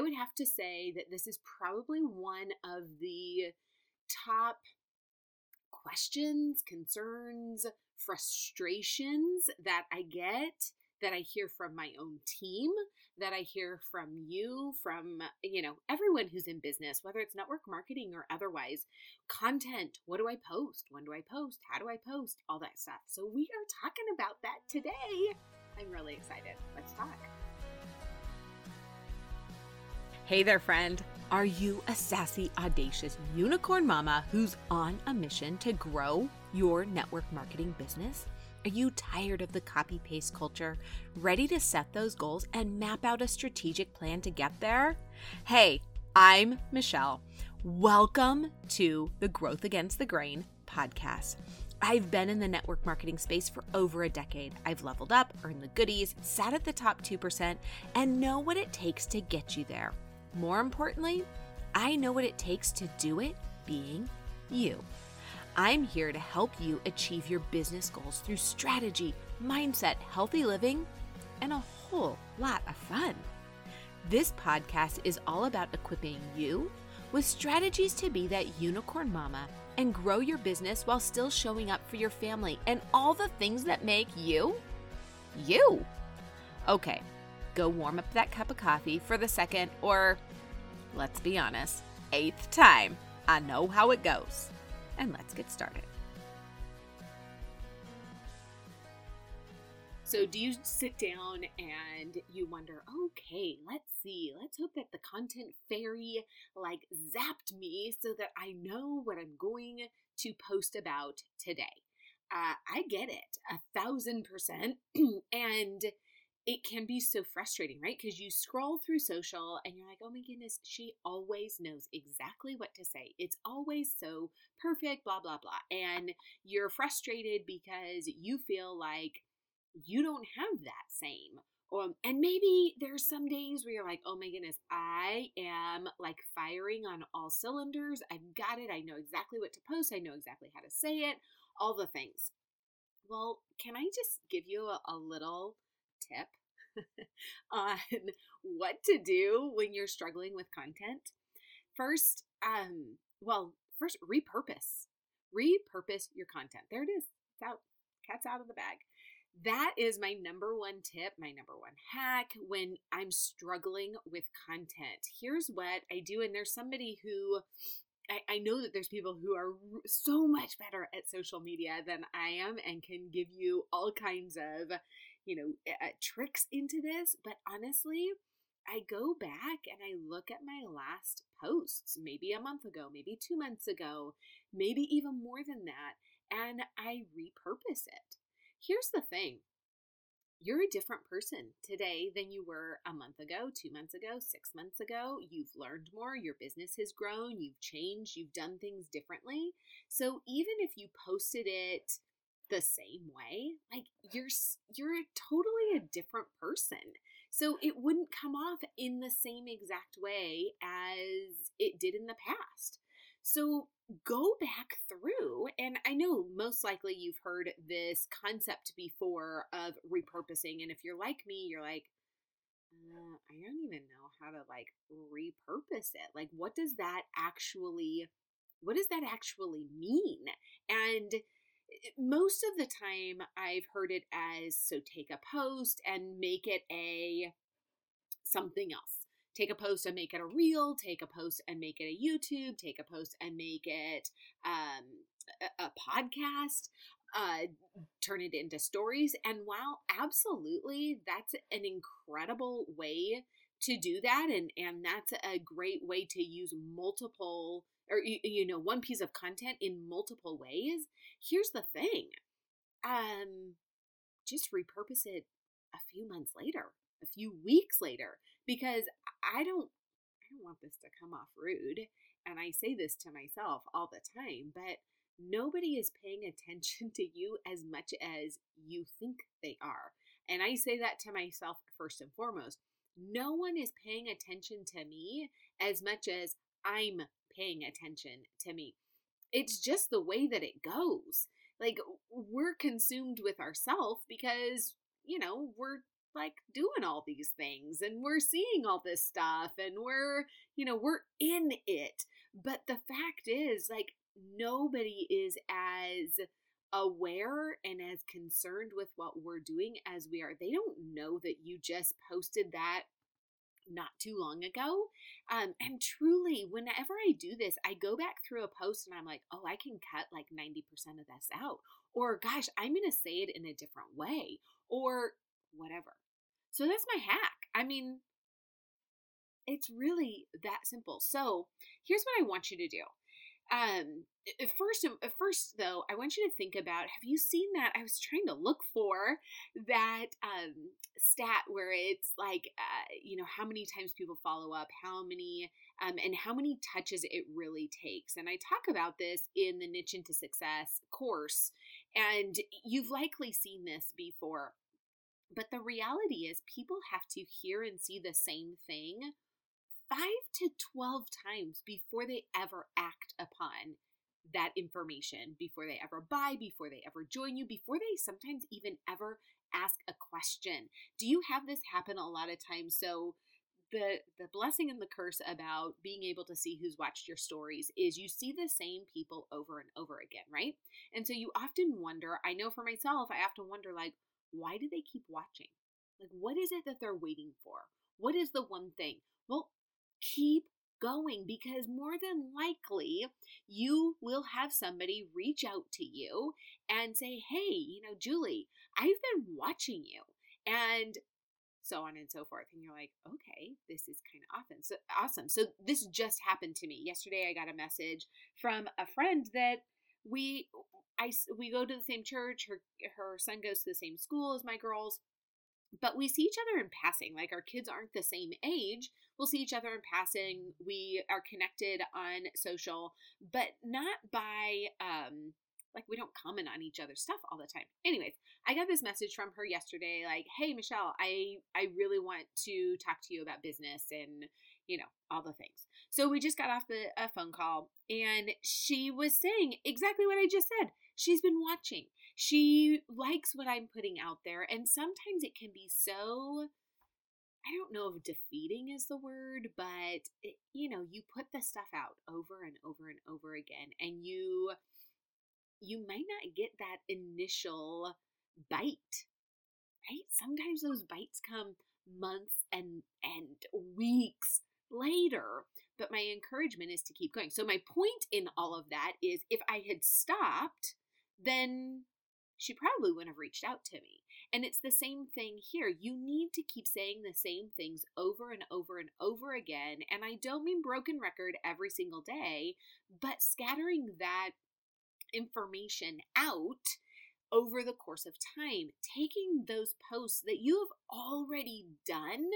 I would have to say that this is probably one of the top questions, concerns, frustrations that I get that I hear from my own team, that I hear from you, from, you know, everyone who's in business, whether it's network marketing or otherwise. Content, what do I post? When do I post? How do I post? All that stuff. So we are talking about that today. I'm really excited. Let's talk. Hey there, friend. Are you a sassy, audacious unicorn mama who's on a mission to grow your network marketing business? Are you tired of the copy paste culture? Ready to set those goals and map out a strategic plan to get there? Hey, I'm Michelle. Welcome to the Growth Against the Grain podcast. I've been in the network marketing space for over a decade. I've leveled up, earned the goodies, sat at the top 2%, and know what it takes to get you there. More importantly, I know what it takes to do it being you. I'm here to help you achieve your business goals through strategy, mindset, healthy living, and a whole lot of fun. This podcast is all about equipping you with strategies to be that unicorn mama and grow your business while still showing up for your family and all the things that make you you. Okay, go warm up that cup of coffee for the second or, let's be honest, eighth time. I know how it goes and let's get started. So, do you sit down and you wonder, okay, let's see, let's hope that the content fairy like zapped me so that I know what I'm going to post about today? Uh, I get it, a thousand percent. and it can be so frustrating, right? Because you scroll through social and you're like, oh my goodness, she always knows exactly what to say. It's always so perfect, blah, blah, blah. And you're frustrated because you feel like you don't have that same. Um, and maybe there's some days where you're like, oh my goodness, I am like firing on all cylinders. I've got it. I know exactly what to post. I know exactly how to say it, all the things. Well, can I just give you a, a little tip on what to do when you're struggling with content. First, um, well, first repurpose. Repurpose your content. There it is. It's out. Cat's out of the bag. That is my number one tip, my number one hack when I'm struggling with content. Here's what I do, and there's somebody who I, I know that there's people who are so much better at social media than I am and can give you all kinds of you know, uh, tricks into this, but honestly, I go back and I look at my last posts, maybe a month ago, maybe two months ago, maybe even more than that, and I repurpose it. Here's the thing you're a different person today than you were a month ago, two months ago, six months ago. You've learned more, your business has grown, you've changed, you've done things differently. So even if you posted it the same way like you're you're totally a different person. So it wouldn't come off in the same exact way as it did in the past. So go back through and i know most likely you've heard this concept before of repurposing and if you're like me you're like uh, i don't even know how to like repurpose it. Like what does that actually what does that actually mean? And most of the time I've heard it as so take a post and make it a something else. Take a post and make it a reel, take a post and make it a YouTube, take a post and make it um, a, a podcast, uh, turn it into stories. And while absolutely that's an incredible way to do that, and, and that's a great way to use multiple or you, know one piece of content in multiple ways here's the thing um just repurpose it a few months later a few weeks later because i don't i don't want this to come off rude and i say this to myself all the time but nobody is paying attention to you as much as you think they are and i say that to myself first and foremost no one is paying attention to me as much as I'm paying attention to me. It's just the way that it goes. Like we're consumed with ourself because, you know, we're like doing all these things and we're seeing all this stuff and we're, you know, we're in it. But the fact is, like, nobody is as aware and as concerned with what we're doing as we are. They don't know that you just posted that not too long ago. Um, and truly, whenever I do this, I go back through a post and I'm like, oh, I can cut like 90% of this out. Or, gosh, I'm going to say it in a different way. Or whatever. So that's my hack. I mean, it's really that simple. So here's what I want you to do. Um, first, first though, I want you to think about: Have you seen that? I was trying to look for that um, stat where it's like, uh, you know, how many times people follow up, how many, um, and how many touches it really takes. And I talk about this in the Niche into Success course, and you've likely seen this before. But the reality is, people have to hear and see the same thing five to 12 times before they ever act upon that information, before they ever buy, before they ever join you, before they sometimes even ever ask a question. Do you have this happen a lot of times? So, the the blessing and the curse about being able to see who's watched your stories is you see the same people over and over again, right? And so you often wonder, I know for myself, I often wonder like why do they keep watching? Like what is it that they're waiting for? What is the one thing? Well, keep going because more than likely you will have somebody reach out to you and say, Hey, you know, Julie, I've been watching you. And so on and so forth. And you're like, okay, this is kind of. So awesome. So this just happened to me. Yesterday I got a message from a friend that we I we go to the same church. Her her son goes to the same school as my girls but we see each other in passing. Like our kids aren't the same age. We'll see each other in passing. We are connected on social, but not by um like we don't comment on each other's stuff all the time. Anyways, I got this message from her yesterday like, "Hey Michelle, I I really want to talk to you about business and, you know, all the things." So we just got off the a phone call and she was saying exactly what I just said. She's been watching she likes what I'm putting out there. And sometimes it can be so, I don't know if defeating is the word, but it, you know, you put the stuff out over and over and over again, and you, you might not get that initial bite, right? Sometimes those bites come months and, and weeks later but my encouragement is to keep going. So, my point in all of that is if I had stopped, then she probably wouldn't have reached out to me. And it's the same thing here. You need to keep saying the same things over and over and over again. And I don't mean broken record every single day, but scattering that information out over the course of time, taking those posts that you have already done,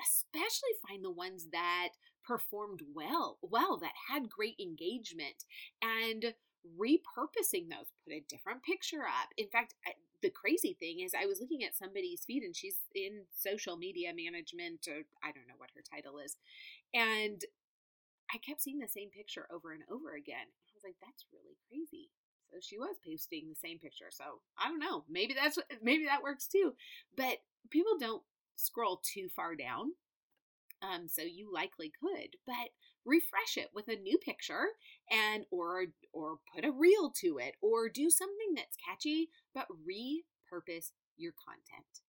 especially find the ones that performed well, well, that had great engagement, and repurposing those, put a different picture up. In fact, the crazy thing is, I was looking at somebody's feed and she's in social media management, or I don't know what her title is. And I kept seeing the same picture over and over again. I was like, that's really crazy. So she was posting the same picture. So I don't know. Maybe that's maybe that works too. But people don't scroll too far down. Um, so you likely could. But refresh it with a new picture and or or put a reel to it or do something that's catchy but repurpose your content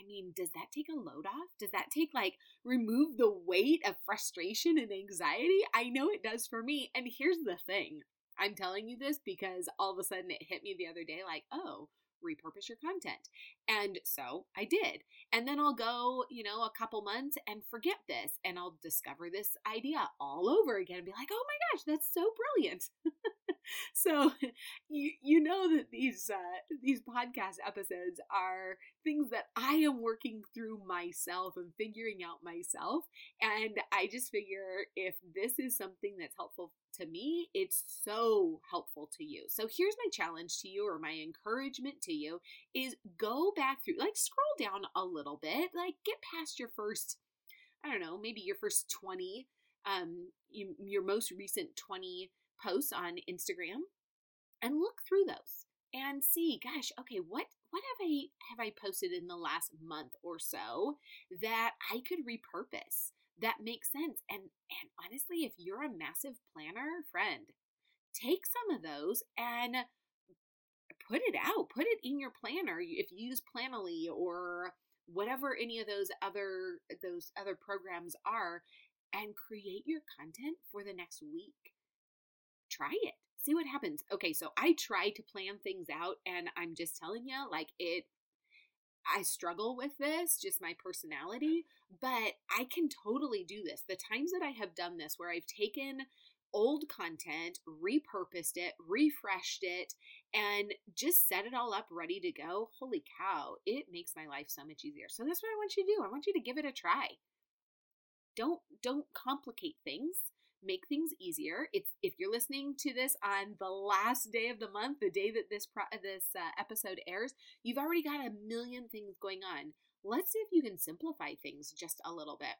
I mean, does that take a load off? Does that take like remove the weight of frustration and anxiety? I know it does for me. And here's the thing I'm telling you this because all of a sudden it hit me the other day like, oh, repurpose your content. And so I did. And then I'll go, you know, a couple months and forget this and I'll discover this idea all over again and be like, "Oh my gosh, that's so brilliant." so you you know that these uh these podcast episodes are things that I am working through myself and figuring out myself and I just figure if this is something that's helpful to me, it's so helpful to you. So here's my challenge to you or my encouragement to you is go back through, like scroll down a little bit, like get past your first, I don't know, maybe your first 20, um, your most recent 20 posts on Instagram and look through those and see, gosh, okay, what what have I have I posted in the last month or so that I could repurpose that makes sense? And and honestly, if you're a massive planner friend, take some of those and put it out. Put it in your planner. If you use Planoly or whatever any of those other those other programs are and create your content for the next week. Try it. See what happens. Okay, so I try to plan things out and I'm just telling you like it I struggle with this, just my personality, but I can totally do this. The times that I have done this where I've taken old content, repurposed it, refreshed it, and just set it all up ready to go, holy cow, it makes my life so much easier. So that's what I want you to do. I want you to give it a try. Don't don't complicate things. Make things easier. It's if you're listening to this on the last day of the month, the day that this pro- this uh, episode airs, you've already got a million things going on. Let's see if you can simplify things just a little bit.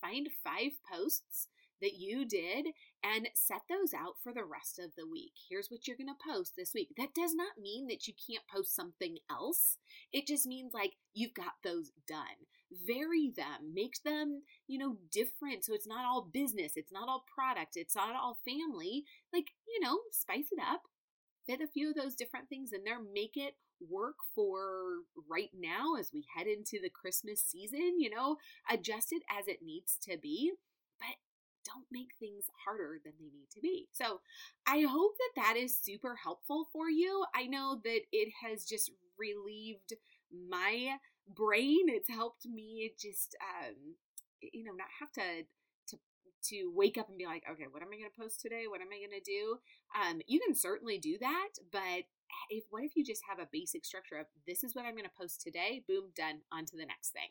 Find five posts that you did and set those out for the rest of the week. Here's what you're going to post this week. That does not mean that you can't post something else. It just means like you've got those done. Vary them, make them, you know, different so it's not all business, it's not all product, it's not all family. Like, you know, spice it up. Fit a few of those different things in there, make it work for right now as we head into the Christmas season, you know, adjust it as it needs to be But don't make things harder than they need to be. So I hope that that is super helpful for you. I know that it has just relieved my brain. It's helped me just, um, you know, not have to to to wake up and be like, okay, what am I going to post today? What am I going to do? Um, you can certainly do that, but if what if you just have a basic structure of this is what I'm going to post today, boom, done, on to the next thing.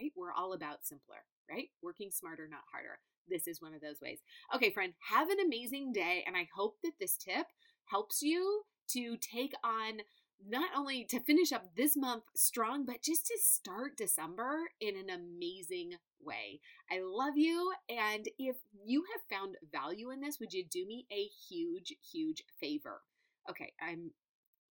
Right? We're all about simpler, right? Working smarter, not harder this is one of those ways. Okay, friend, have an amazing day. And I hope that this tip helps you to take on not only to finish up this month strong, but just to start December in an amazing way. I love you. And if you have found value in this, would you do me a huge, huge favor? Okay, I'm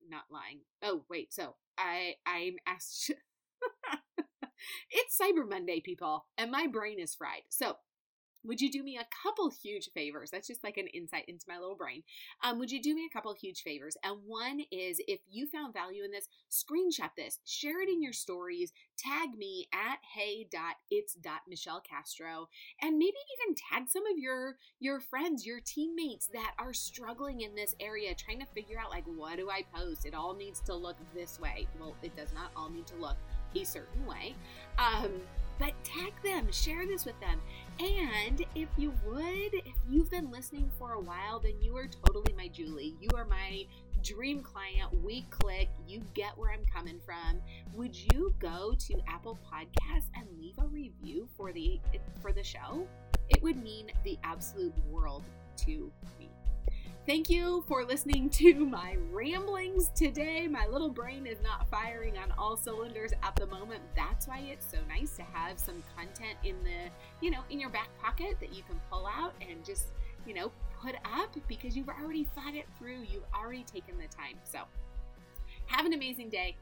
not lying. Oh, wait. So I I'm asked it's Cyber Monday, people, and my brain is fried. So would you do me a couple huge favors? That's just like an insight into my little brain. Um, would you do me a couple huge favors? And one is if you found value in this, screenshot this, share it in your stories, tag me at hey.its.michellecastro, and maybe even tag some of your your friends, your teammates that are struggling in this area, trying to figure out like what do I post? It all needs to look this way. Well, it does not all need to look a certain way. Um, but tag them, share this with them. And if you would, if you've been listening for a while, then you are totally my Julie. You are my dream client. We click, you get where I'm coming from. Would you go to Apple Podcasts and leave a review for the for the show? It would mean the absolute world to me. Thank you for listening to my ramblings today. My little brain is not firing on all cylinders at the moment. That's why it's so nice to have some content in the, you know, in your back pocket that you can pull out and just, you know, put up because you've already thought it through. You've already taken the time. So, have an amazing day.